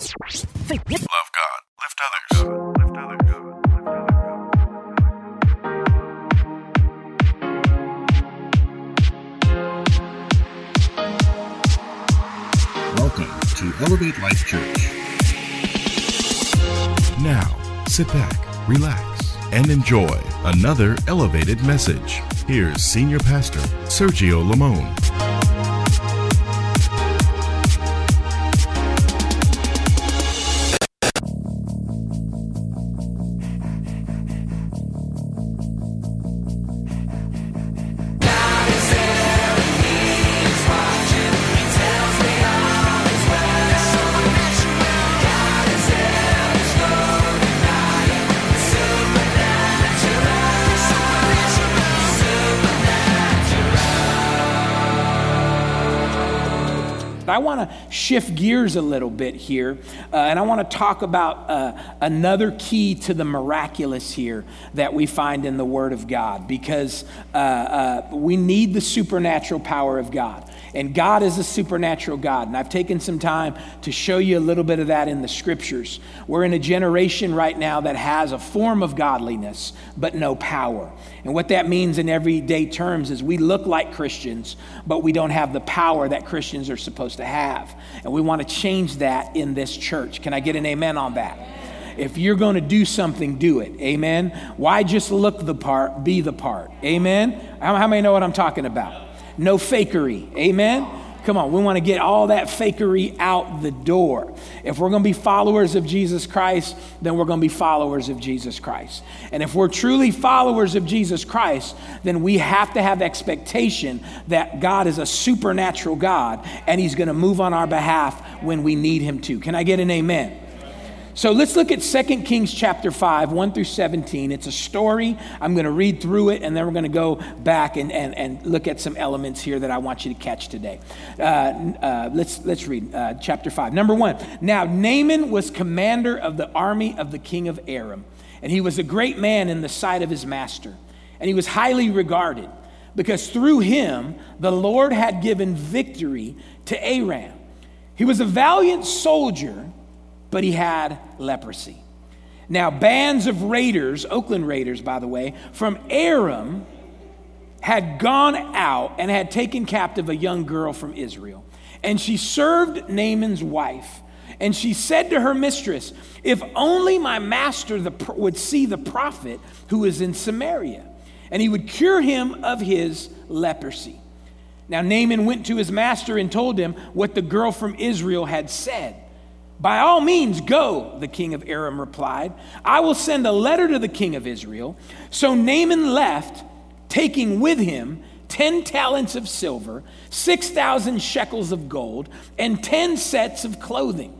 Love God. Lift others. Lift others. Welcome to Elevate Life Church. Now, sit back, relax, and enjoy another elevated message. Here's Senior Pastor Sergio Lamone. Gears a little bit here, uh, and I want to talk about uh, another key to the miraculous here that we find in the Word of God, because uh, uh, we need the supernatural power of God. And God is a supernatural God. And I've taken some time to show you a little bit of that in the scriptures. We're in a generation right now that has a form of godliness, but no power. And what that means in everyday terms is we look like Christians, but we don't have the power that Christians are supposed to have. And we want to change that in this church. Can I get an amen on that? If you're going to do something, do it. Amen. Why just look the part, be the part? Amen. How, many know what I'm talking about? No fakery. Amen. Come on, we want to get all that fakery out the door. If we're going to be followers of Jesus Christ, then we're going to be followers of Jesus Christ. And if we're truly followers of Jesus Christ, then we have to have expectation that God is a supernatural God and He's going to move on our behalf when we need Him to. Can I get an amen? So let's look at 2 Kings chapter 5, 1 through 17. It's a story. I'm going to read through it, and then we're going to go back and, and, and look at some elements here that I want you to catch today. Uh, uh, let's, let's read uh, chapter 5. Number 1. Now, Naaman was commander of the army of the king of Aram, and he was a great man in the sight of his master, and he was highly regarded, because through him the Lord had given victory to Aram. He was a valiant soldier but he had leprosy. Now, bands of raiders, Oakland Raiders, by the way, from Aram had gone out and had taken captive a young girl from Israel. And she served Naaman's wife. And she said to her mistress, If only my master the, would see the prophet who is in Samaria, and he would cure him of his leprosy. Now, Naaman went to his master and told him what the girl from Israel had said. By all means, go, the king of Aram replied. I will send a letter to the king of Israel. So Naaman left, taking with him 10 talents of silver, 6,000 shekels of gold, and 10 sets of clothing.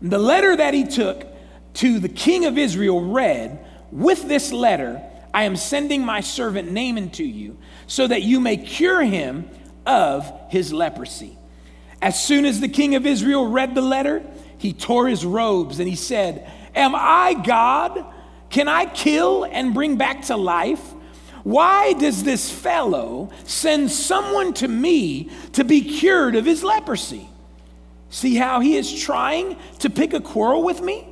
The letter that he took to the king of Israel read, With this letter, I am sending my servant Naaman to you, so that you may cure him of his leprosy. As soon as the king of Israel read the letter, he tore his robes and he said, Am I God? Can I kill and bring back to life? Why does this fellow send someone to me to be cured of his leprosy? See how he is trying to pick a quarrel with me?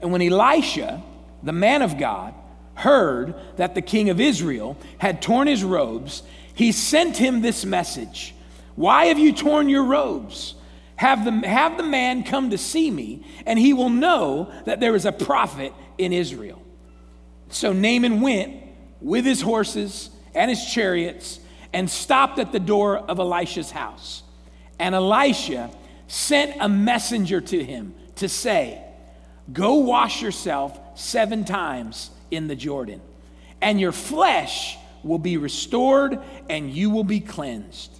And when Elisha, the man of God, heard that the king of Israel had torn his robes, he sent him this message Why have you torn your robes? Have the, have the man come to see me, and he will know that there is a prophet in Israel. So Naaman went with his horses and his chariots and stopped at the door of Elisha's house. And Elisha sent a messenger to him to say, Go wash yourself seven times in the Jordan, and your flesh will be restored and you will be cleansed.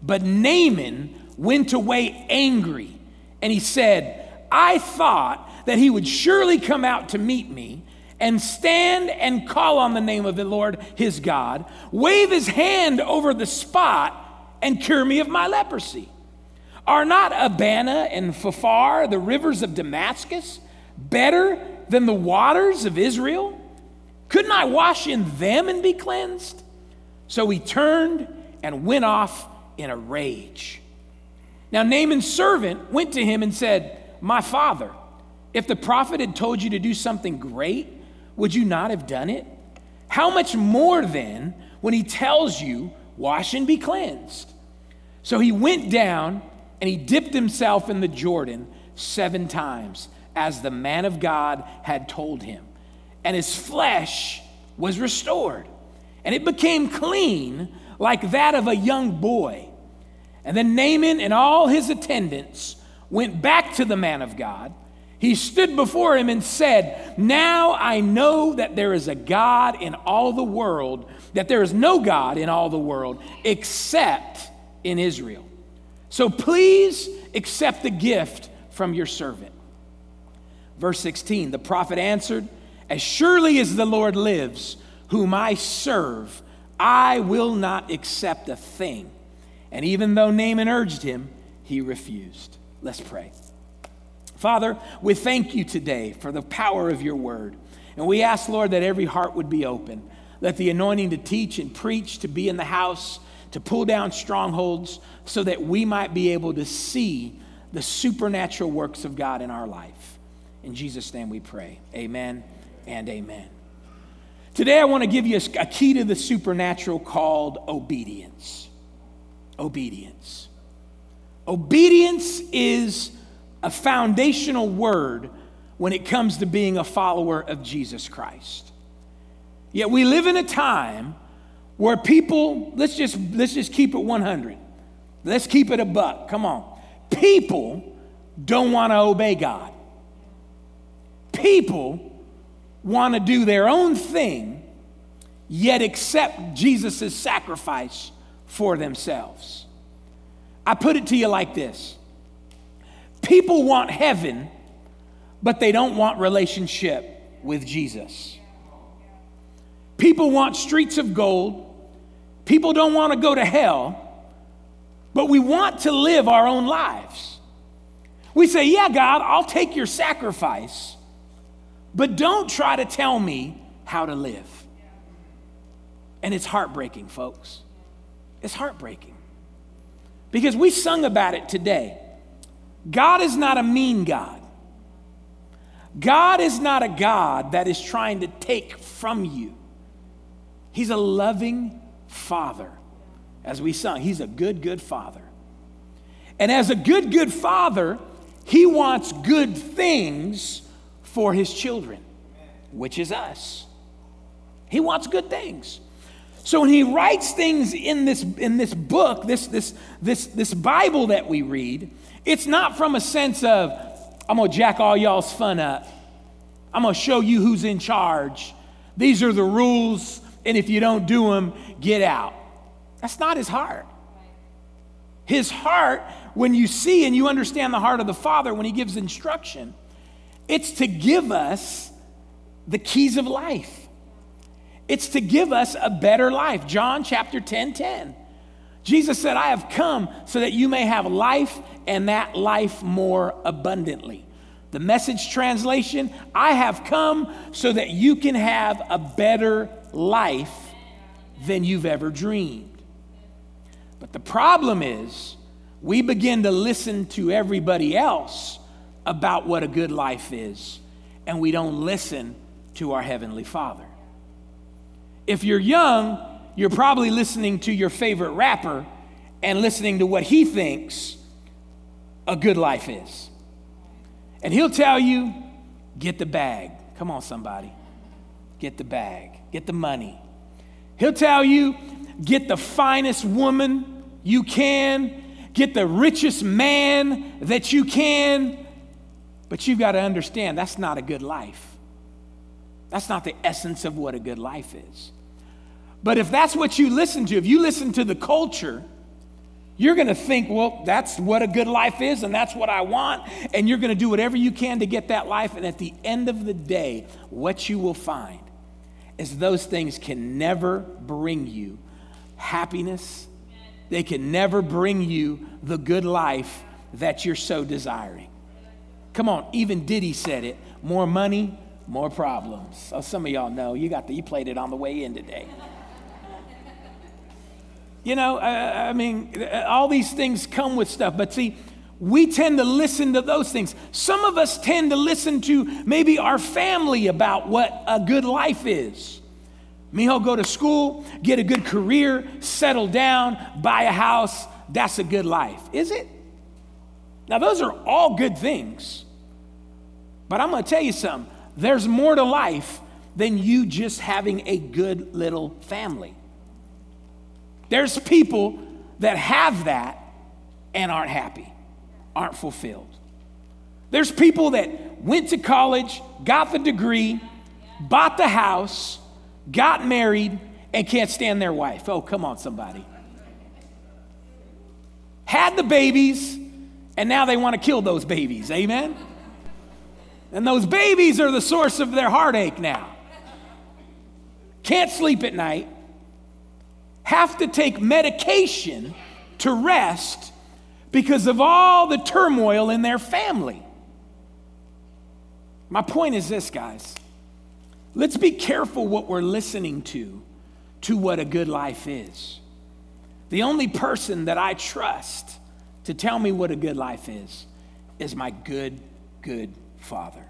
But Naaman went away angry, and he said, I thought that he would surely come out to meet me and stand and call on the name of the Lord his God, wave his hand over the spot, and cure me of my leprosy. Are not Abana and Pharpar, the rivers of Damascus, better than the waters of Israel? Couldn't I wash in them and be cleansed? So he turned and went off in a rage. Now, Naaman's servant went to him and said, My father, if the prophet had told you to do something great, would you not have done it? How much more then when he tells you, Wash and be cleansed? So he went down and he dipped himself in the Jordan seven times, as the man of God had told him. And his flesh was restored, and it became clean like that of a young boy. And then Naaman and all his attendants went back to the man of God. He stood before him and said, Now I know that there is a God in all the world, that there is no God in all the world except in Israel. So please accept the gift from your servant. Verse 16 The prophet answered, As surely as the Lord lives, whom I serve, I will not accept a thing. And even though Naaman urged him, he refused. Let's pray. Father, we thank you today for the power of your word. And we ask, Lord, that every heart would be open. Let the anointing to teach and preach, to be in the house, to pull down strongholds, so that we might be able to see the supernatural works of God in our life. In Jesus' name we pray. Amen and amen. Today, I want to give you a, key to the supernatural called obedience. Obedience. Obedience is a foundational word when it comes to being a follower of Jesus Christ. Yet we live in a time where people, let's just, let's just keep it 100. Let's keep it a buck. Come on. People don't want to obey God. People want to do their own thing, yet accept Jesus' sacrifice for themselves. I put it to you like this People want heaven, but they don't want relationship with Jesus. People want streets of gold. People don't want to go to hell, but we want to live our own lives. We say, Yeah, God, I'll take your sacrifice, but don't try to tell me how to live. And it's heartbreaking, folks. It's heartbreaking. Because we sung about it today. God is not a mean God. God is not a God that is trying to take from you. He's a loving father. As we sung, he's a good, good father. And as a good, good father, he wants good things for his children, which is us. He wants good things. So when he writes things in this, in this book, this, this, this, this Bible that we read, it's not from a sense of, I'm gonna jack all y'all's fun up. I'm gonna show you who's in charge. These are the rules, and if you don't do them, get out. That's not his heart. His heart, when you see and you understand the heart of the Father when he gives instruction, it's to give us the keys of life. It's to give us a better life. John chapter 10 10. Jesus said, I have come so that you may have life and that life more abundantly. The message translation I have come so that you can have a better life than you've ever dreamed. But the problem is, we begin to listen to everybody else about what a good life is, and we don't listen to our Heavenly Father. If you're young, you're probably listening to your favorite rapper and listening to what he thinks a good life is. And he'll tell you, get the bag. Come on, somebody. Get the bag, get the money. He'll tell you, get the finest woman you can, get the richest man that you can. But you've got to understand that's not a good life. That's not the essence of what a good life is. But if that's what you listen to, if you listen to the culture, you're going to think, well, that's what a good life is, and that's what I want. And you're going to do whatever you can to get that life. And at the end of the day, what you will find is those things can never bring you happiness. They can never bring you the good life that you're so desiring. Come on, even Diddy said it more money, more problems. Oh, some of y'all know you got the, you played it on the way in today. You know, I, I mean, all these things come with stuff. But see, we tend to listen to those things. Some of us tend to listen to maybe our family about what a good life is. Mijo, go to school, get a good career, settle down, buy a house. That's a good life. Is it? Now, those are all good things. But I'm going to tell you something there's more to life than you just having a good little family. There's people that have that and aren't happy, aren't fulfilled. There's people that went to college, got the degree, bought the house, got married, and can't stand their wife. Oh, come on, somebody. Had the babies, and now they want to kill those babies. Amen? And those babies are the source of their heartache now. Can't sleep at night, have to take medication to rest because of all the turmoil in their family. My point is this, guys. Let's be careful what we're listening to, to what a good life is. The only person that I trust to tell me what a good life is is my good, good father.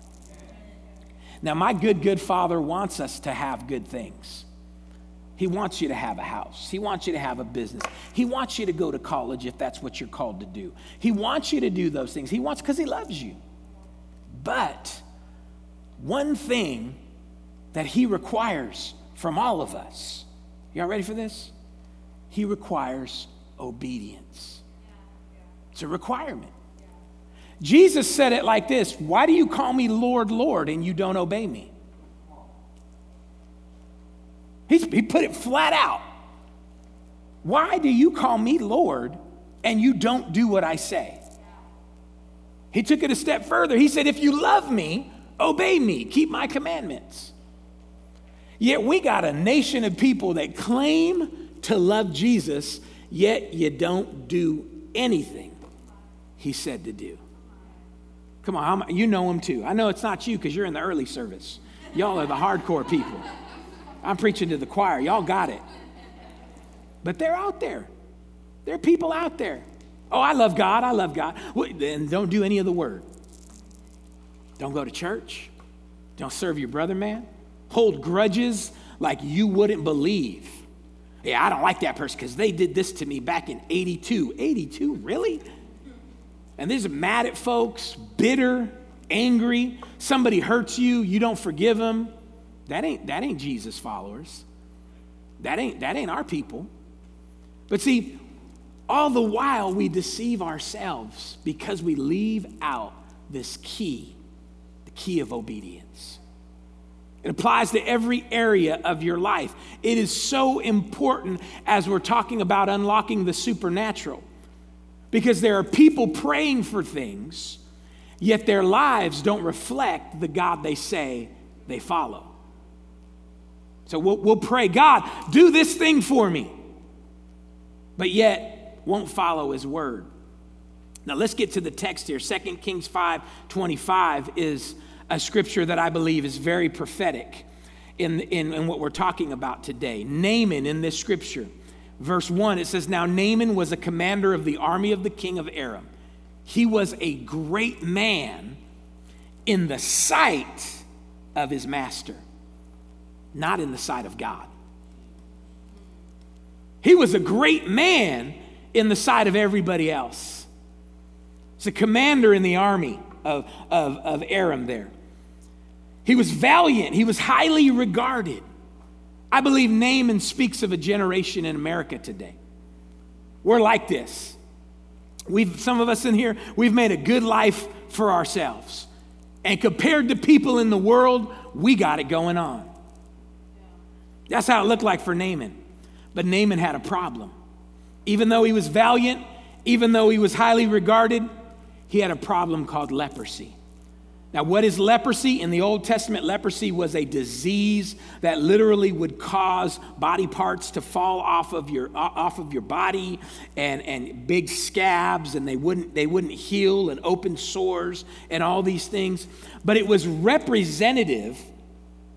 Now, my good, good father wants us to have good things. He wants you to have a house. He wants you to have a business. He wants you to go to college if that's what you're called to do. He wants you to do those things. He wants because he loves you. But one thing that he requires from all of us, y'all ready for this? He requires obedience. It's a requirement. Jesus said it like this Why do you call me Lord, Lord, and you don't obey me? He's, he put it flat out. Why do you call me Lord and you don't do what I say? He took it a step further. He said, If you love me, obey me, keep my commandments. Yet we got a nation of people that claim to love Jesus, yet you don't do anything he said to do. Come on, you know him too. I know it's not you because you're in the early service. Y'all are the hardcore people. I'm preaching to the choir. Y'all got it. But they're out there. There are people out there. Oh, I love God. I love God. Well, then don't do any of the word. Don't go to church. Don't serve your brother, man. Hold grudges like you wouldn't believe. Yeah, I don't like that person because they did this to me back in 82. 82? Really? And these are mad at folks, bitter, angry. Somebody hurts you, you don't forgive them. That ain't, that ain't Jesus followers. That ain't, that ain't our people. But see, all the while we deceive ourselves because we leave out this key, the key of obedience. It applies to every area of your life. It is so important as we're talking about unlocking the supernatural. Because there are people praying for things, yet their lives don't reflect the God they say they follow. So we'll, we'll pray, God, do this thing for me, but yet won't follow his word. Now let's get to the text here. 2 Kings 5 25 is a scripture that I believe is very prophetic in, in, in what we're talking about today. Naaman in this scripture verse 1, it says, Now Naaman was a commander of the army of the king of Aram. He was a great man in the sight of his master, not in the sight of God. He was a great man in the sight of everybody else. He's a commander in the army of, of, of Aram there. He was valiant, he was highly regarded. I believe Naaman speaks of a generation in America today. We're like this. We've, some of us in here, we've made a good life for ourselves. And compared to people in the world, we got it going on. That's how it looked like for Naaman. But Naaman had a problem. Even though he was valiant, even though he was highly regarded, he had a problem called leprosy. Now, what is leprosy? In the Old Testament, leprosy was a disease that literally would cause body parts to fall off of your, off of your body and, and big scabs, and they wouldn't, they wouldn't heal, and open sores, and all these things. But it was representative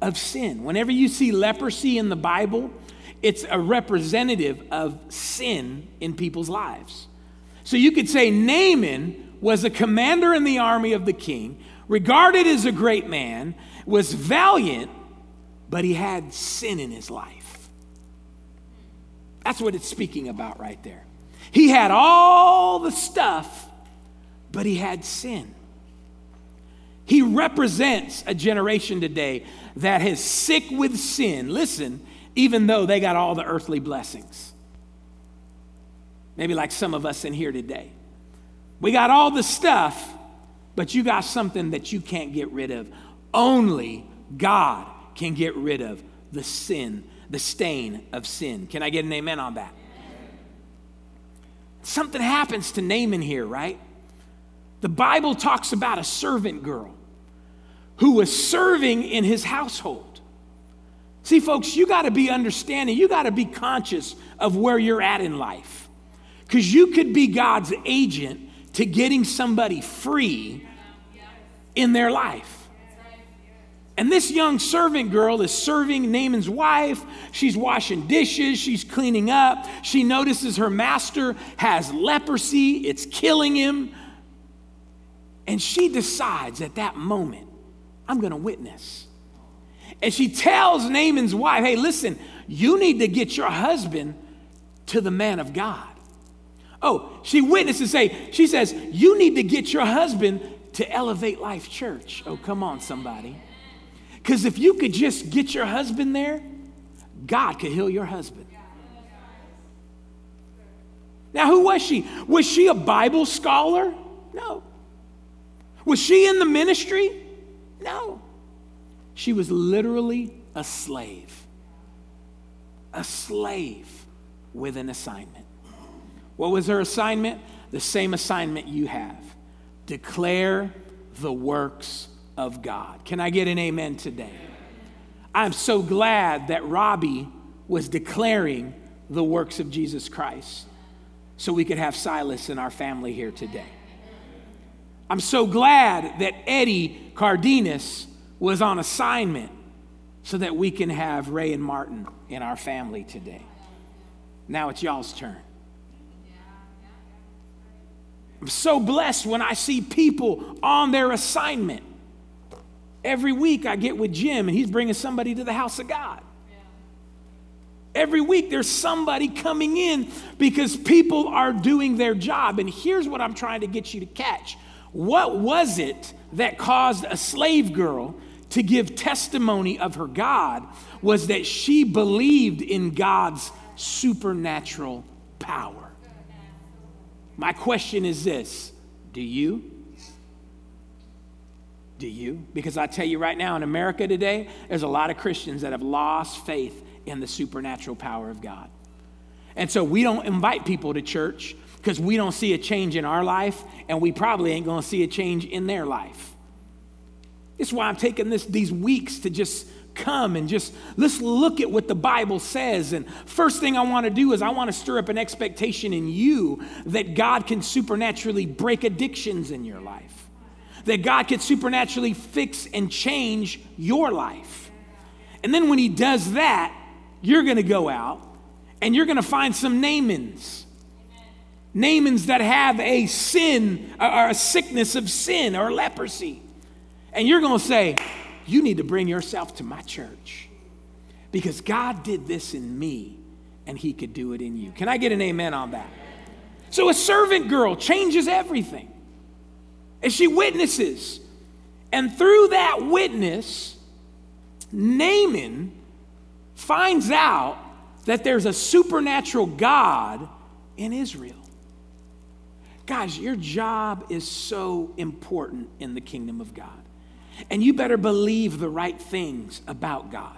of sin. Whenever you see leprosy in the Bible, it's a representative of sin in people's lives. So you could say Naaman was a commander in the army of the king, regarded as a great man, was valiant, but he had sin in his life. That's what it's speaking about right there. He had all the stuff, but he had sin. He represents a generation today that is sick with sin. Listen, even though they got all the earthly blessings. Maybe like some of us in here today. We got all the stuff, but you got something that you can't get rid of. Only God can get rid of the sin, the stain of sin. Can I get an amen on that? Something happens to Naaman here, right? The Bible talks about a servant girl who was serving in his household. See, folks, you got to be understanding, you got to be conscious of where you're at in life. Because you could be God's agent to getting somebody free in their life. And this young servant girl is serving Naaman's wife. She's washing dishes, she's cleaning up. She notices her master has leprosy, it's killing him. And she decides at that moment, I'm going to witness. And she tells Naaman's wife, hey, listen, you need to get your husband to the man of God. Oh, she witnesses say, she says, you need to get your husband to Elevate Life Church. Oh, come on, somebody. Because if you could just get your husband there, God could heal your husband. Now, who was she? Was she a Bible scholar? No. Was she in the ministry? No. She was literally a slave. A slave with an assignment. What was her assignment? The same assignment you have declare the works of God. Can I get an amen today? I'm so glad that Robbie was declaring the works of Jesus Christ so we could have Silas in our family here today. I'm so glad that Eddie Cardenas was on assignment so that we can have Ray and Martin in our family today. Now it's y'all's turn. I'm so blessed when I see people on their assignment. Every week I get with Jim and he's bringing somebody to the house of God. Every week there's somebody coming in because people are doing their job. And here's what I'm trying to get you to catch what was it that caused a slave girl to give testimony of her God? Was that she believed in God's supernatural power. My question is this Do you? Do you? Because I tell you right now, in America today, there's a lot of Christians that have lost faith in the supernatural power of God. And so we don't invite people to church because we don't see a change in our life, and we probably ain't gonna see a change in their life. It's why I'm taking this, these weeks to just come and just let's look at what the Bible says. And first thing I want to do is I want to stir up an expectation in you that God can supernaturally break addictions in your life that God can supernaturally fix and change your life. And then when He does that, you're going to go out and you're going to find some Naamans. Naamans that have a sin or a sickness of sin or leprosy. And you're going to say, You need to bring yourself to my church because God did this in me and He could do it in you. Can I get an amen on that? So a servant girl changes everything. And she witnesses. And through that witness, Naaman finds out that there's a supernatural God in Israel. Guys, your job is so important in the kingdom of God. And you better believe the right things about God.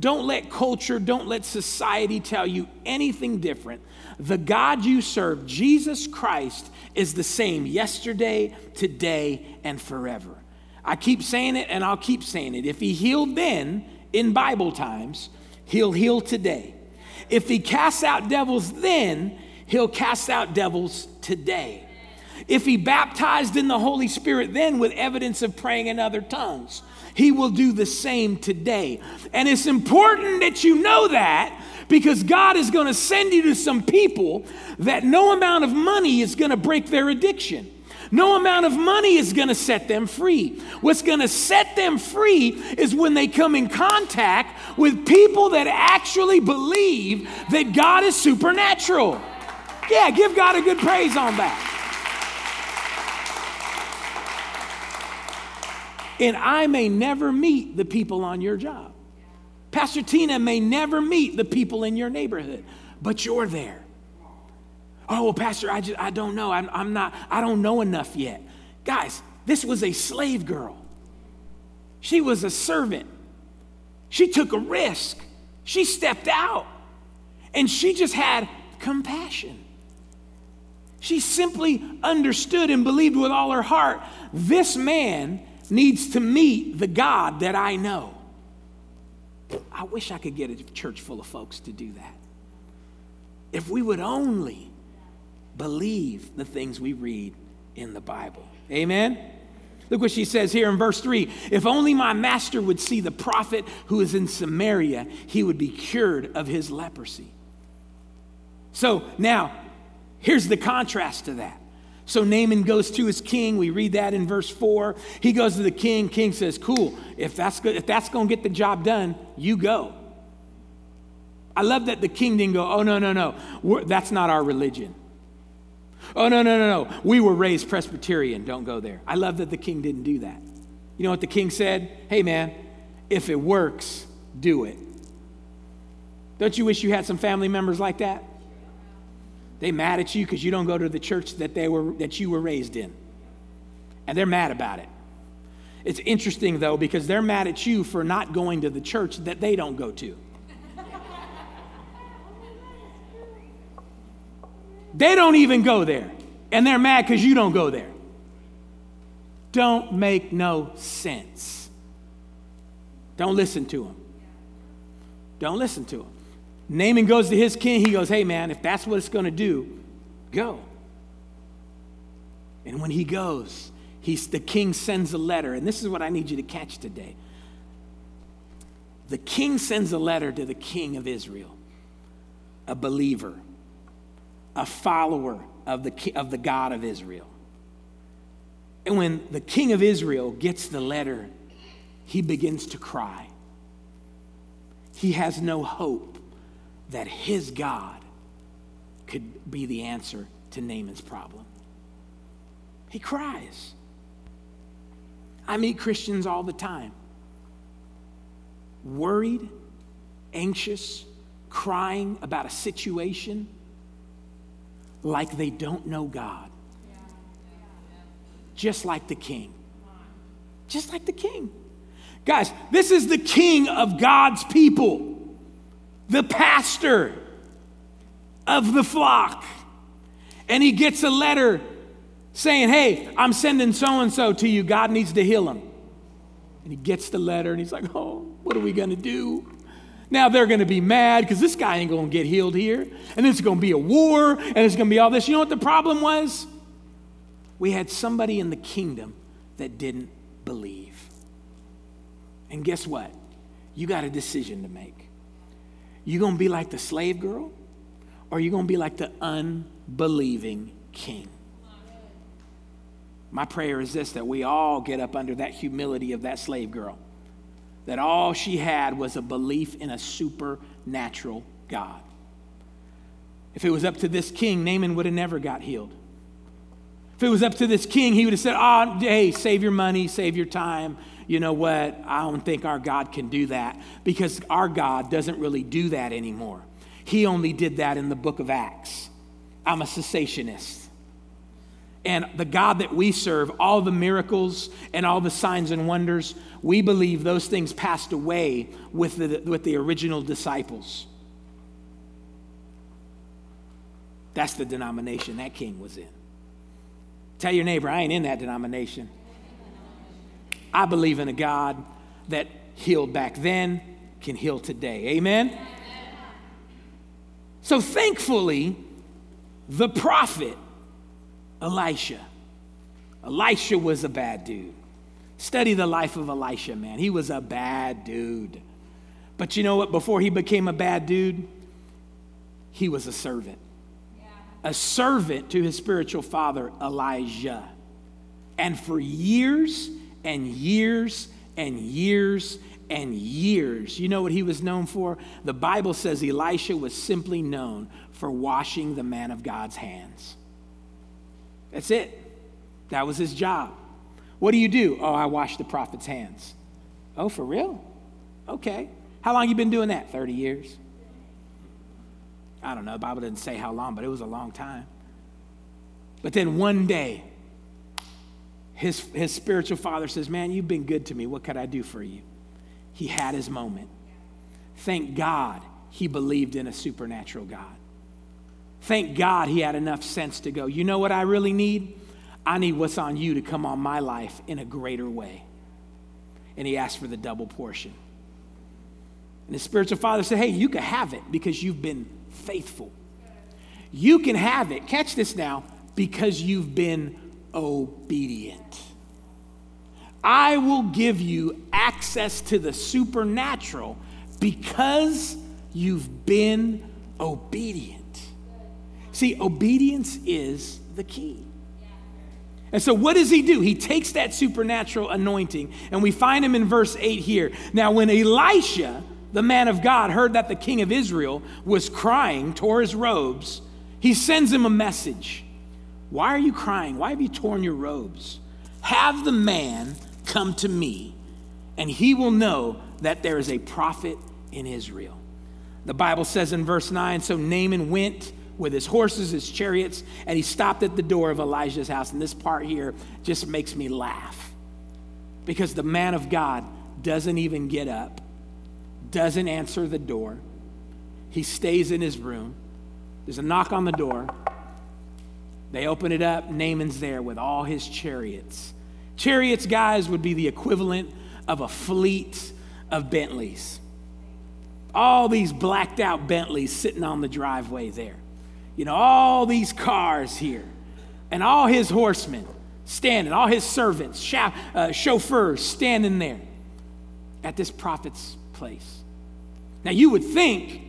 Don't let culture, don't let society tell you anything different. The God you serve, Jesus Christ, is the same yesterday, today, and forever. I keep saying it and I'll keep saying it. If he healed then in Bible times, he'll heal today. If he casts out devils then, he'll cast out devils today. If he baptized in the Holy Spirit then with evidence of praying in other tongues, he will do the same today. And it's important that you know that because God is going to send you to some people that no amount of money is going to break their addiction. No amount of money is going to set them free. What's going to set them free is when they come in contact with people that actually believe that God is supernatural. Yeah, give God a good praise on that. And I may never meet the people on your job. Pastor Tina may never meet the people in your neighborhood, but you're there. Oh, well, Pastor, I, just, I don't know. I'm, I'm not, I don't know enough yet. Guys, this was a slave girl. She was a servant. She took a risk. She stepped out. And she just had compassion. She simply understood and believed with all her heart this man needs to meet the God that I know. I wish I could get a church full of folks to do that. If we would only believe the things we read in the Bible. Amen? Look what she says here in verse 3 If only my master would see the prophet who is in Samaria, he would be cured of his leprosy. So now, here's the contrast to that. So Naaman goes to his king. We read that in verse 4. He goes to the king. King says, Cool, if that's, good, if that's going to get the job done, you go. I love that the king didn't go, Oh, no, no, no. We're, that's not our religion. Oh, no, no, no, no. We were raised Presbyterian. Don't go there. I love that the king didn't do that. You know what the king said? Hey, man, if it works, do it. Don't you wish you had some family members like that? They mad at you because you don't go to the church that they were that you were raised in. And they're mad about it. It's interesting though because they're mad at you for not going to the church that they don't go to. They don't even go there. And they're mad because you don't go there. Don't make no sense. Don't listen to them. Don't listen to them. Naaman goes to his king. He goes, Hey, man, if that's what it's going to do, go. And when he goes, he's, the king sends a letter. And this is what I need you to catch today. The king sends a letter to the king of Israel, a believer a follower of the, of the God of Israel. And when the king of Israel gets the letter, he begins to cry. He has no hope that his God could be the answer to Naaman's problem. He cries. I meet Christians all the time, worried, anxious, crying about a situation like they don't know God. Just like the king. Just like the king. Guys, this is the king of God's people, the pastor of the flock. And he gets a letter saying, Hey, I'm sending so and so to you. God needs to heal him. And he gets the letter and he's like, Oh, what are we going to do? Now they're going to be mad because this guy ain't going to get healed here. And it's going to be a war and it's going to be all this. You know what the problem was? We had somebody in the kingdom that didn't believe. And guess what? You got a decision to make. You going to be like the slave girl or you going to be like the unbelieving king? My prayer is this that we all get up under that humility of that slave girl that all she had was a belief in a supernatural God. If it was up to this king, Naaman would have never got healed. If it was up to this king, he would have said, Oh, hey, save your money, save your time. You know what? I don't think our God can do that because our God doesn't really do that anymore. He only did that in the book of Acts. I'm a cessationist. And the God that we serve, all the miracles and all the signs and wonders, we believe those things passed away with the, with the original disciples. That's the denomination that king was in. Tell your neighbor, I ain't in that denomination. I believe in a God that healed back then, can heal today. Amen? So thankfully, the prophet Elisha. Elisha was a bad dude. Study the life of Elisha, man. He was a bad dude. But you know what? Before he became a bad dude, he was a servant. A servant to his spiritual father, Elijah. And for years and years and years and years, you know what he was known for? The Bible says Elisha was simply known for washing the man of God's hands. That's it. That was his job. What do you do? Oh, I wash the prophet's hands. Oh, for real? Okay. How long you been doing that? 30 years. I don't know. The Bible doesn't say how long, but it was a long time. But then one day, his, his spiritual father says, Man, you've been good to me. What could I do for you? He had his moment. Thank God he believed in a supernatural God. Thank God he had enough sense to go, You know what I really need? I need what's on you to come on my life in a greater way. And he asked for the double portion. And his spiritual father said, Hey, you can have it because you've been faithful. You can have it, catch this now, because you've been obedient. I will give you access to the supernatural because you've been obedient. See, obedience is the key. And so, what does he do? He takes that supernatural anointing, and we find him in verse 8 here. Now, when Elisha, the man of God, heard that the king of Israel was crying, tore his robes, he sends him a message. Why are you crying? Why have you torn your robes? Have the man come to me, and he will know that there is a prophet in Israel. The Bible says in verse 9 So Naaman went with his horses, his chariots, and he stopped at the door of Elijah's house. And this part here just makes me laugh because the man of God doesn't even get up, doesn't answer the door. He stays in his room. There's a knock on the door. They open it up. Naaman's there with all his chariots. Chariots, guys, would be the equivalent of a fleet of Bentleys. All these blacked out Bentleys sitting on the driveway there you know, all these cars here, and all his horsemen standing, all his servants, uh, chauffeurs standing there at this prophet's place. Now, you would think,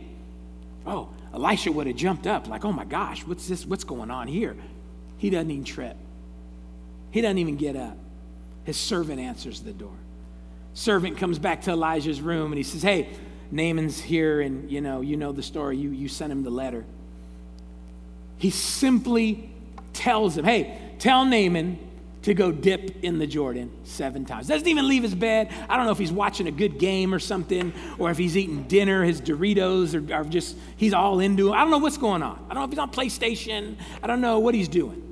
oh, Elisha would have jumped up, like, oh my gosh, what's this? What's going on here? He doesn't even trip. He doesn't even get up. His servant answers the door. Servant comes back to Elijah's room and he says, Hey, Naaman's here, and you know, you know the story. You, you sent him the letter. He simply tells him, hey, tell Naaman to go dip in the Jordan seven times. Doesn't even leave his bed. I don't know if he's watching a good game or something, or if he's eating dinner, his Doritos, or, just he's all into it. I don't know what's going on. I don't know if he's on PlayStation. I don't know what he's doing.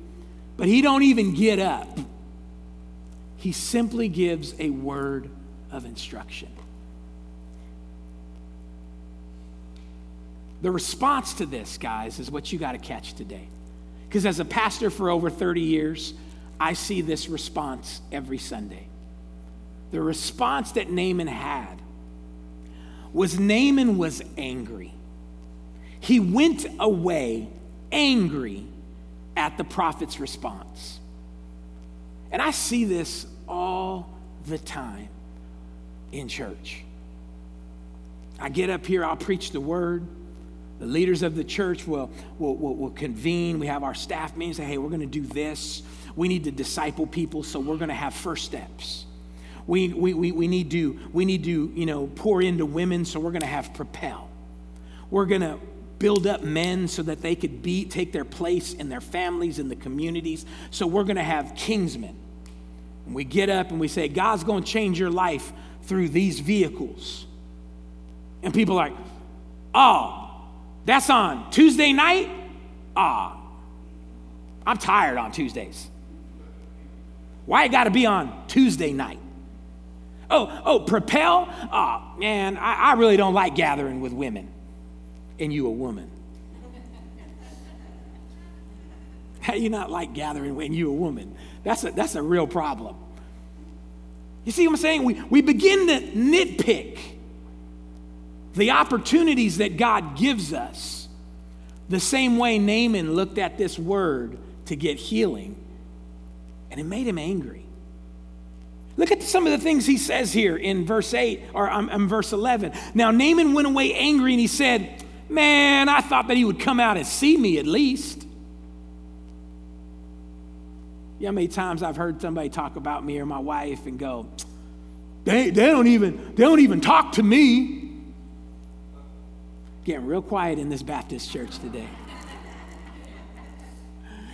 But he don't even get up. He simply gives a word of instruction. The response to this, guys, is what you got to catch today. Because as a pastor for over 30 years, I see this response every Sunday. The response that Naaman had was Naaman was angry. He went away angry at the prophet's response. And I see this all the time in church. I get up here, I'll preach the word. The leaders of the church will, will, will, will convene. We have our staff meetings, say, hey, we're going to do this. We need to disciple people, so we're going to have first steps. We, we, we, we, need to, we need to, you know, pour into women, so we're going to have propel. We're going to build up men so that they could be, take their place in their families, in the communities. So we're going to have kingsmen. And we get up and we say, God's going to change your life through these vehicles. And people are like, oh, that's on Tuesday night? Ah, I'm tired on Tuesdays. Why it got to be on Tuesday night? Oh, oh, propel? Oh, man, I, I really don't like gathering with women. And you a woman. How you not like gathering when you a woman? That's a, that's a real problem. You see what I'm saying? We, we begin to nitpick the opportunities that God gives us, the same way Naaman looked at this word to get healing, and it made him angry. Look at some of the things he says here in verse 8 or um, in verse 11. Now, Naaman went away angry and he said, Man, I thought that he would come out and see me at least. You know how many times I've heard somebody talk about me or my wife and go, they, they don't even they don't even talk to me. Getting real quiet in this Baptist church today.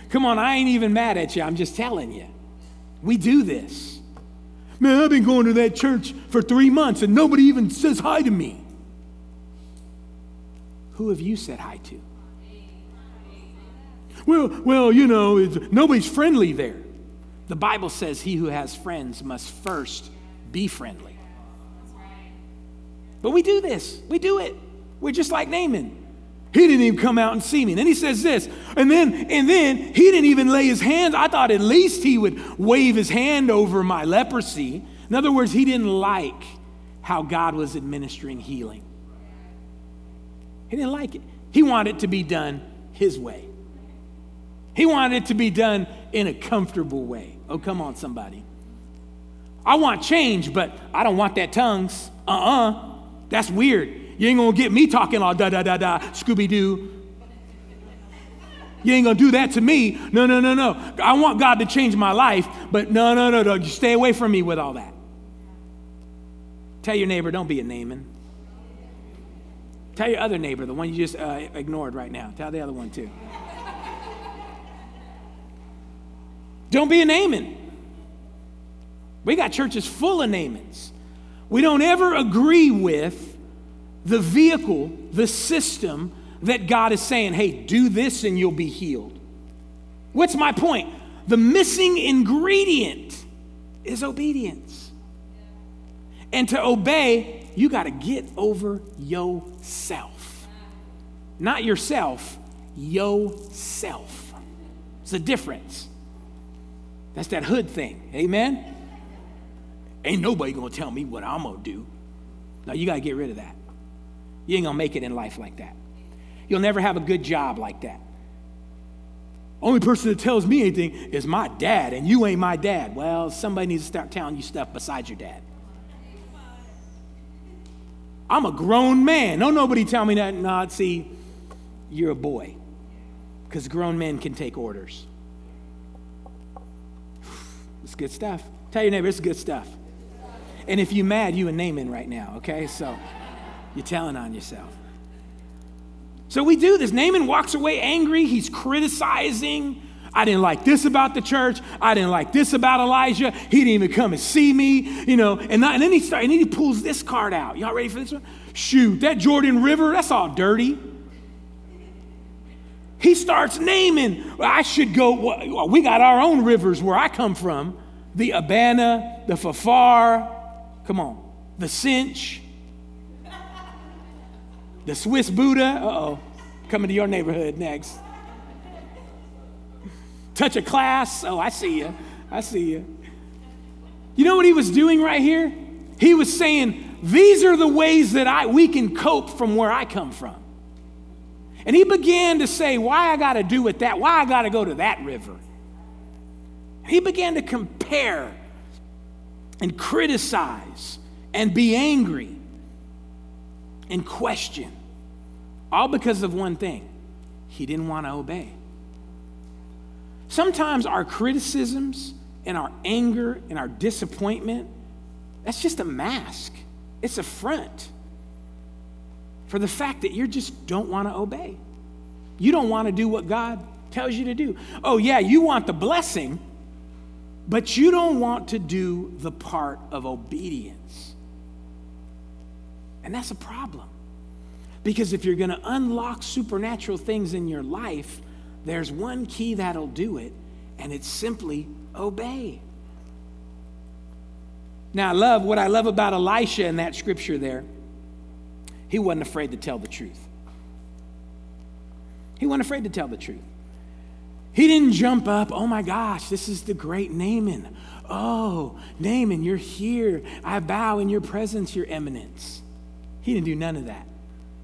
Come on, I ain't even mad at you. I'm just telling you. We do this. Man, I've been going to that church for three months and nobody even says hi to me. Who have you said hi to? Well, well, you know, nobody's friendly there. The Bible says he who has friends must first be friendly. But we do this. We do it. We're just like Naaman. He didn't even come out and see me. And then he says this, and then and then he didn't even lay his hands. I thought at least he would wave his hand over my leprosy. In other words, he didn't like how God was administering healing. He didn't like it. He wanted it to be done his way. He wanted it to be done in a comfortable way. Oh, come on, somebody. I want change, but I don't want that tongues. Uh uh-uh. uh. That's weird. You ain't gonna get me talking all da da da da, Scooby Doo. You ain't gonna do that to me. No, no, no, no. I want God to change my life, but no, no, no, no. Just stay away from me with all that. Tell your neighbor, don't be a Naaman. Tell your other neighbor, the one you just uh, ignored right now. Tell the other one too. don't be a Naaman. We got churches full of Naamans. We don't ever agree with the vehicle, the system that God is saying, hey, do this and you'll be healed. What's my point? The missing ingredient is obedience. And to obey, you got to get over yourself. Not yourself, yourself. It's a difference. That's that hood thing. Amen? Ain't nobody gonna tell me what I'm gonna do. Now you gotta get rid of that. You ain't gonna make it in life like that. You'll never have a good job like that. Only person that tells me anything is my dad, and you ain't my dad. Well, somebody needs to start telling you stuff besides your dad. I'm a grown man. Don't nobody tell me that. No, see, you're a boy. Because grown men can take orders. It's good stuff. Tell your neighbor, it's good stuff. And if you're mad, you and Naaman right now, okay? So you're telling on yourself. So we do this. Naaman walks away angry. He's criticizing. I didn't like this about the church. I didn't like this about Elijah. He didn't even come and see me, you know. And, not, and then he starts, and then he pulls this card out. Y'all ready for this one? Shoot, that Jordan River, that's all dirty. He starts naming. I should go. We got our own rivers where I come from the Abana, the Pharpar. Come on. The cinch. The Swiss Buddha. Uh oh. Coming to your neighborhood next. Touch a class. Oh, I see you. I see you. You know what he was doing right here? He was saying, These are the ways that I, we can cope from where I come from. And he began to say, Why I got to do with that? Why I got to go to that river? He began to compare and criticize and be angry and question, all because of one thing he didn't want to obey. Sometimes our criticisms and our anger and our disappointment, that's just a mask, it's a front for the fact that you just don't want to obey. You don't want to do what God tells you to do. Oh, yeah, you want the blessing but you don't want to do the part of obedience. And that's a problem. Because if you're going to unlock supernatural things in your life, there's one key that'll do it, and it's simply obey. Now, I love what I love about Elisha in that scripture there. He wasn't afraid to tell the truth. He wasn't afraid to tell the truth. He didn't jump up, oh my gosh, this is the great Naaman. Oh, Naaman, you're here. I bow in your presence, your eminence. He didn't do none of that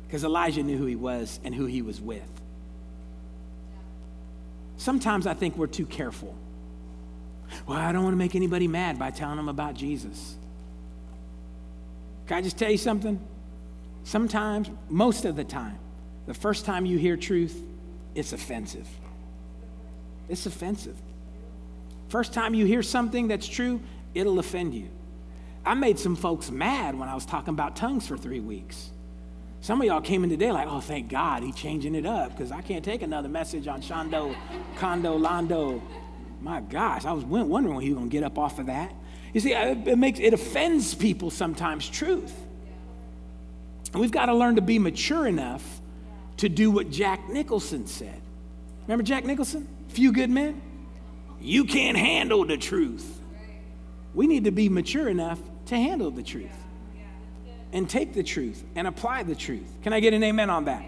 because Elijah knew who he was and who he was with. Sometimes I think we're too careful. Well, I don't want to make anybody mad by telling them about Jesus. Can I just tell you something? Sometimes, most of the time, the first time you hear truth, it's offensive. It's offensive. First time you hear something that's true, it'll offend you. I made some folks mad when I was talking about tongues for three weeks. Some of y'all came in today like, oh, thank God he changing it up because I can't take another message on Shondo, Condo, Londo. My gosh, I was wondering when he was going to get up off of that. You see, it makes it offends people sometimes. Truth. And we've got to learn to be mature enough to do what Jack Nicholson said. Remember Jack Nicholson? Few good men. You can't handle the truth. We need to be mature enough to handle the truth and take the truth and apply the truth. Can I get an amen on that?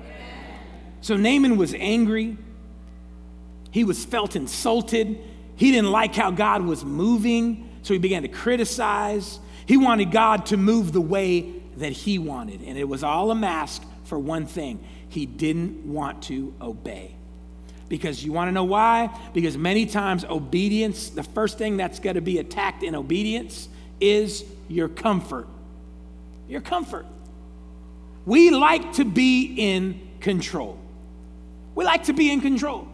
So Naaman was angry. He was felt insulted. He didn't like how God was moving, so he began to criticize. He wanted God to move the way that he wanted, and it was all a mask for one thing. He didn't want to obey. Because you want to know why? Because many times obedience, the first thing that's going to be attacked in obedience is your comfort. Your comfort. We like to be in control. We like to be in control.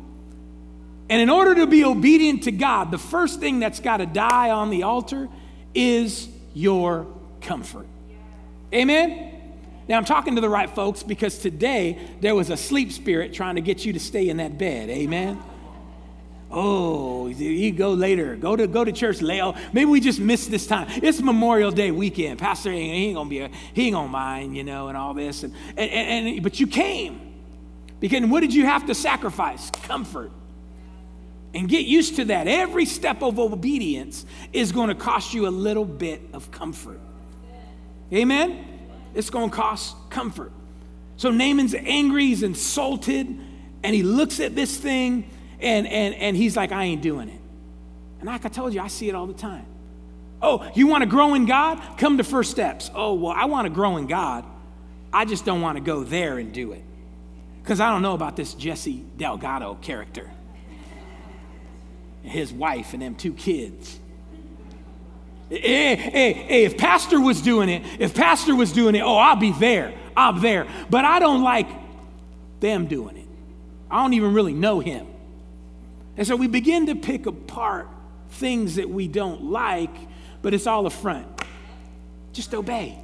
And in order to be obedient to God, the first thing that's got to die on the altar is your comfort. Amen? Now, I'm talking to the right folks because today there was a sleep spirit trying to get you to stay in that bed. Amen? Oh, you go later. Go to go to church, Leo. Oh, maybe we just missed this time. It's Memorial Day weekend. Pastor he ain't gonna be a, he ain't gonna mind, you know, and all this. And, and, and but you came. Because what did you have to sacrifice? Comfort. And get used to that. Every step of obedience is going to cost you a little bit of comfort. Amen? It's going to cost comfort. So Naaman's angry, he's insulted, and he looks at this thing and, and, and he's like, I ain't doing it. And like I told you, I see it all the time. Oh, you want to grow in God? Come to First Steps. Oh, well, I want to grow in God. I just don't want to go there and do it. Because I don't know about this Jesse Delgado character, his wife, and them two kids. Hey, hey, hey, if Pastor was doing it, if Pastor was doing it, oh, I'll be there. I'm there. But I don't like them doing it. I don't even really know him. And so we begin to pick apart things that we don't like, but it's all a front. Just obey.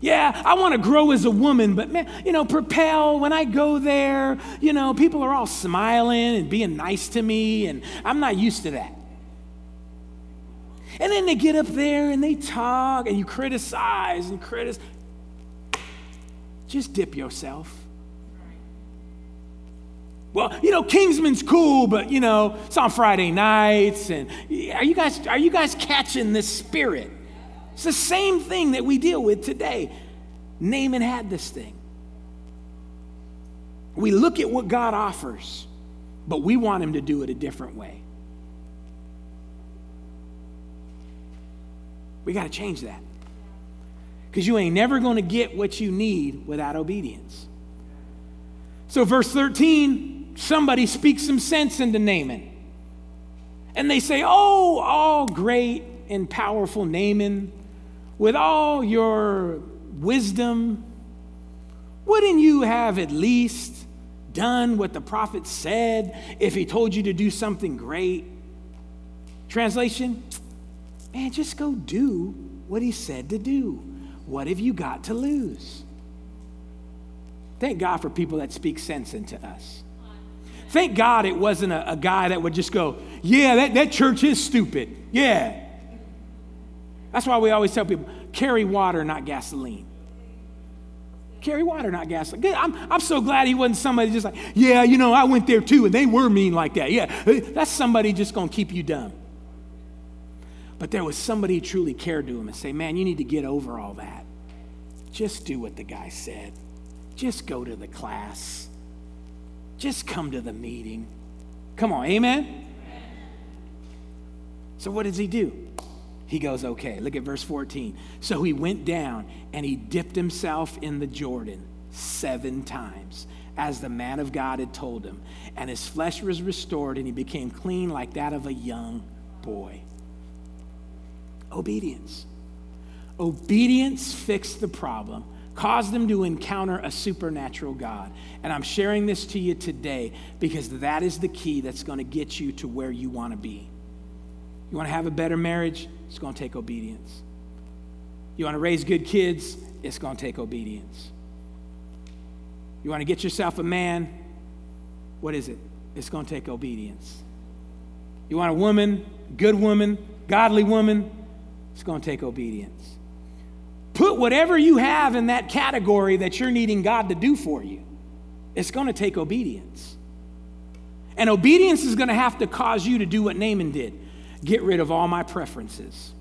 Yeah, I want to grow as a woman, but man, you know, propel, when I go there, you know, people are all smiling and being nice to me, and I'm not used to that. And then they get up there and they talk and you criticize and criticize. Just dip yourself. Well, you know, Kingsman's cool, but you know, it's on Friday nights. And are you guys are you guys catching this spirit? It's the same thing that we deal with today. Naaman had this thing. We look at what God offers, but we want him to do it a different way. We got to change that. Because you ain't never going to get what you need without obedience. So, verse 13, somebody speaks some sense into Naaman. And they say, Oh, all great and powerful Naaman, with all your wisdom, wouldn't you have at least done what the prophet said if he told you to do something great? Translation man, just go do what he said to do. What have you got to lose? Thank God for people that speak sense into us. Thank God it wasn't a, a guy that would just go, Yeah, that, that church is stupid. Yeah. That's why we always tell people carry water, not gasoline. Carry water, not gasoline. I'm, I'm so glad he wasn't somebody just like, Yeah, you know, I went there too, and they were mean like that. Yeah, that's somebody just gonna keep you dumb. But there was somebody who truly cared to him and say, Man, you need to get over all that. Just do what the guy said. Just go to the class. Just come to the meeting. Come on, amen? So, what does he do? He goes, Okay, look at verse 14. So he went down and he dipped himself in the Jordan seven times, as the man of God had told him. And his flesh was restored and he became clean like that of a young boy. Obedience. Obedience fixed the problem, Cause them to encounter a supernatural God. And I'm sharing this to you today because that is the key that's going to get you to where you want to be. You want to have a better marriage? It's going to take obedience. You want to raise good kids? It's going to take obedience. You want to get yourself a man? What is it? It's going to take obedience. You want a woman, good woman, godly woman? It's going to take obedience. Put whatever you have in that category that you're needing God to do for you. It's going to take obedience. And obedience is going to have to cause you to do what Naaman did get rid of all my preferences.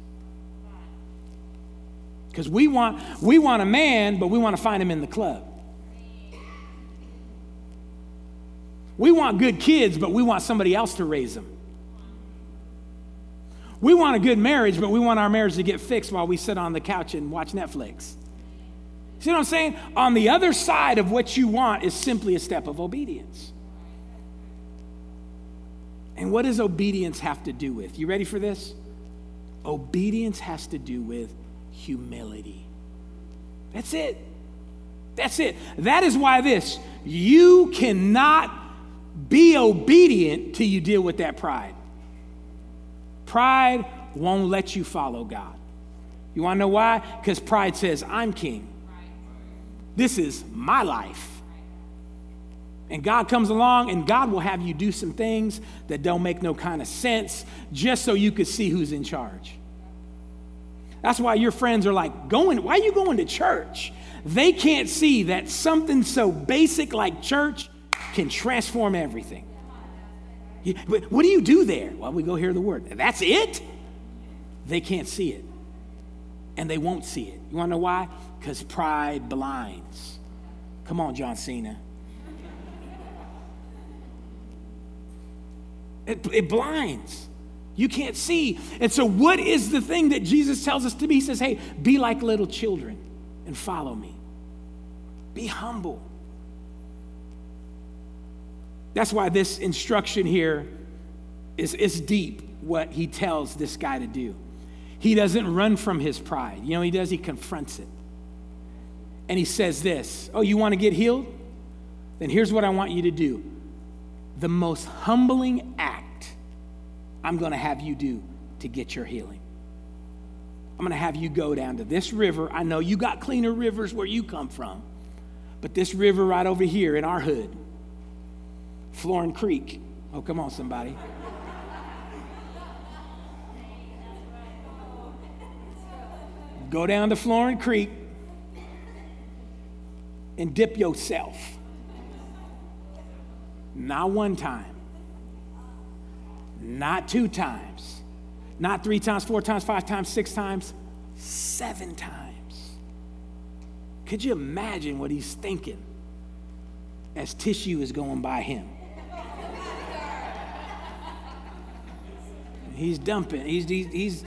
Because we want, we want a man, but we want to find him in the club. We want good kids, but we want somebody else to raise them. We want a good marriage, but we want our marriage to get fixed while we sit on the couch and watch Netflix. See what I'm saying? On the other side of what you want is simply a step of obedience. And what does obedience have to do with? You ready for this? Obedience has to do with humility. That's it. That's it. That is why this you cannot be obedient till you deal with that pride. Pride won't let you follow God. You want to know why? Because pride says, I'm king. This is my life. And God comes along and God will have you do some things that don't make no kind of sense just so you could see who's in charge. That's why your friends are like, going, why are you going to church? They can't see that something so basic like church can transform everything. What do you do there? Well, we go hear the word. That's it? They can't see it. And they won't see it. You want to know why? Because pride blinds. Come on, John Cena. It, it blinds. You can't see. And so, what is the thing that Jesus tells us to be? He says, hey, be like little children and follow me. Be humble. That's why this instruction here is, is deep, what he tells this guy to do. He doesn't run from his pride. You know he does? He confronts it. And he says this Oh, you want to get healed? Then here's what I want you to do. The most humbling act I'm going to have you do to get your healing. I'm going to have you go down to this river. I know you got cleaner rivers where you come from, but this river right over here in our hood, Florin Creek. Oh, come on, somebody. Go down to Florin Creek and dip yourself. Not one time, not two times, not three times, four times, five times, six times, seven times. Could you imagine what he's thinking as tissue is going by him? He's dumping. He's, he's, he's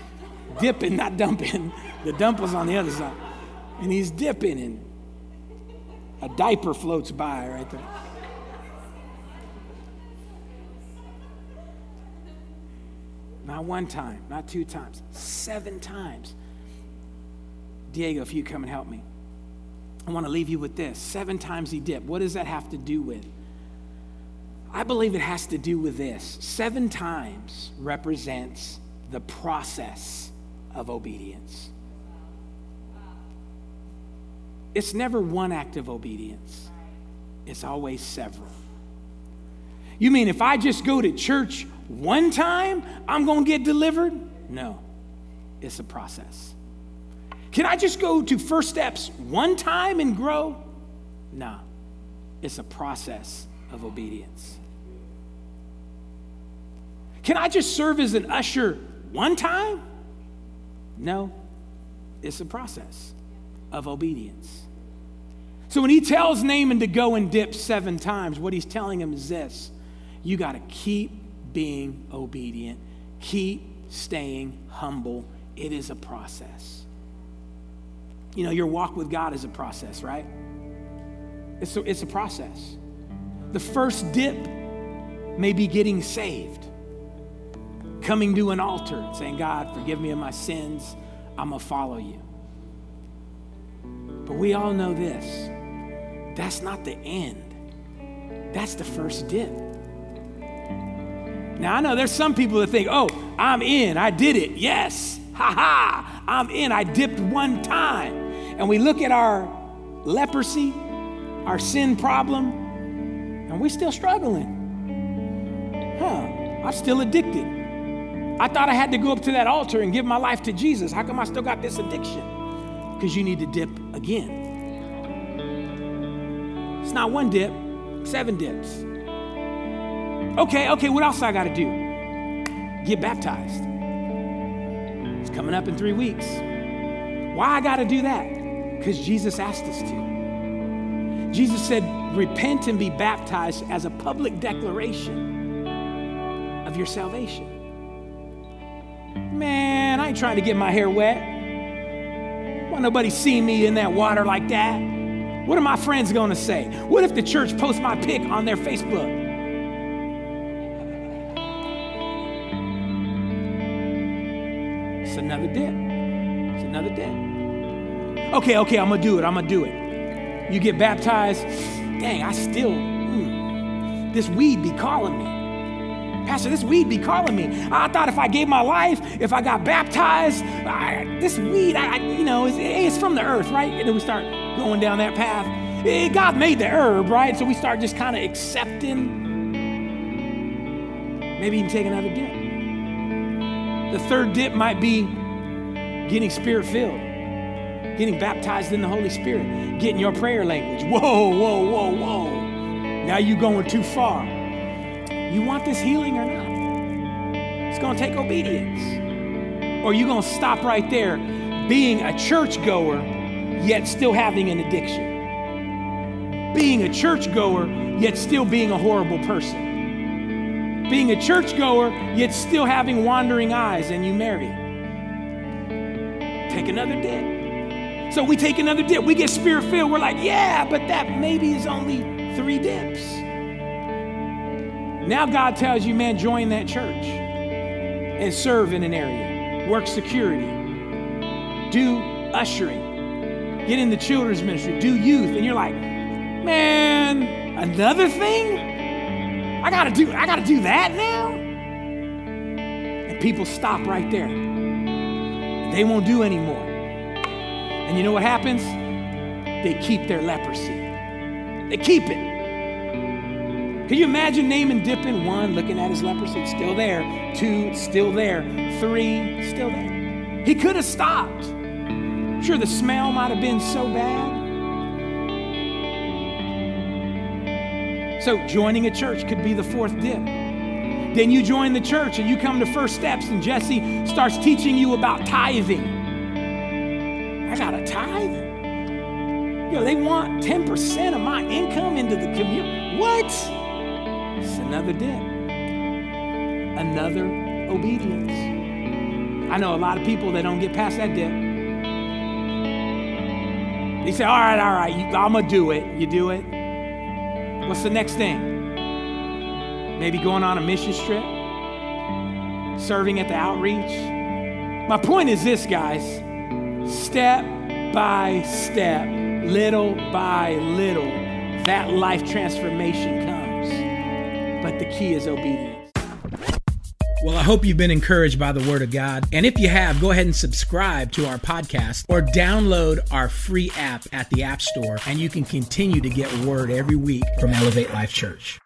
dipping, not dumping. The dump was on the other side. And he's dipping, and a diaper floats by right there. Not one time, not two times, seven times. Diego, if you come and help me, I want to leave you with this. Seven times he dipped. What does that have to do with? I believe it has to do with this. Seven times represents the process of obedience. It's never one act of obedience, it's always several. You mean if I just go to church one time, I'm going to get delivered? No, it's a process. Can I just go to First Steps one time and grow? No, it's a process of obedience. Can I just serve as an usher one time? No, it's a process of obedience. So when he tells Naaman to go and dip seven times, what he's telling him is this you got to keep being obedient, keep staying humble. It is a process. You know, your walk with God is a process, right? It's a, it's a process. The first dip may be getting saved coming to an altar and saying, God, forgive me of my sins. I'm going to follow you. But we all know this that's not the end, that's the first dip. Now, I know there's some people that think, oh, I'm in, I did it, yes, ha ha, I'm in, I dipped one time. And we look at our leprosy, our sin problem, and we're still struggling. Huh, I'm still addicted. I thought I had to go up to that altar and give my life to Jesus. How come I still got this addiction? Because you need to dip again. It's not one dip, seven dips. Okay, okay, what else I got to do? Get baptized. It's coming up in three weeks. Why I got to do that? Because Jesus asked us to. Jesus said, repent and be baptized as a public declaration of your salvation. Man, I ain't trying to get my hair wet. Want nobody see me in that water like that? What are my friends going to say? What if the church posts my pic on their Facebook? It's another dip. It's another dip. Okay, okay, I'm gonna do it. I'm gonna do it. You get baptized. Dang, I still, mm, this weed be calling me. Pastor, this weed be calling me. I thought if I gave my life, if I got baptized, I, this weed, I, you know, it's, it's, from the earth, right? And then we start going down that path. God made the herb, right? So we start just kind of accepting. Maybe even take another dip. The third dip might be getting spirit filled, getting baptized in the Holy Spirit, getting your prayer language. Whoa, whoa, whoa, whoa. Now you're going too far. You want this healing or not? It's going to take obedience. Or you're going to stop right there being a churchgoer, yet still having an addiction. Being a churchgoer, yet still being a horrible person being a churchgoer, yet still having wandering eyes, and you marry. Take another dip. So we take another dip. We get spirit filled. We're like, yeah, but that maybe is only three dips. Now God tells you, man, join that church and serve in an area, work security, do ushering, get in the children's ministry, do youth. And you're like, man, another thing? I gotta do, I gotta do that now? And people stop right there. They won't do anymore. And you know what happens? They keep their leprosy. They keep it. Can you imagine Naaman dipping? One, looking at his leprosy, still there. Two, still there. Three, still there. He could have stopped. Sure, the smell might have been so bad. So joining a church could be the fourth dip. Then you join the church and you come to First Steps, and Jesse starts teaching you about tithing. I got a tithe. You know, they want 10% of my income into the community. What? Another dip. Another obedience. I know a lot of people that don't get past that dip. They say, all right, all right, I'm going to do it. You do it. What's the next thing? Maybe going on a mission trip, serving at the outreach. My point is this, guys step by step, little by little, that life transformation comes. The key is obedience. Well, I hope you've been encouraged by the Word of God. And if you have, go ahead and subscribe to our podcast or download our free app at the App Store, and you can continue to get Word every week from Elevate Life Church.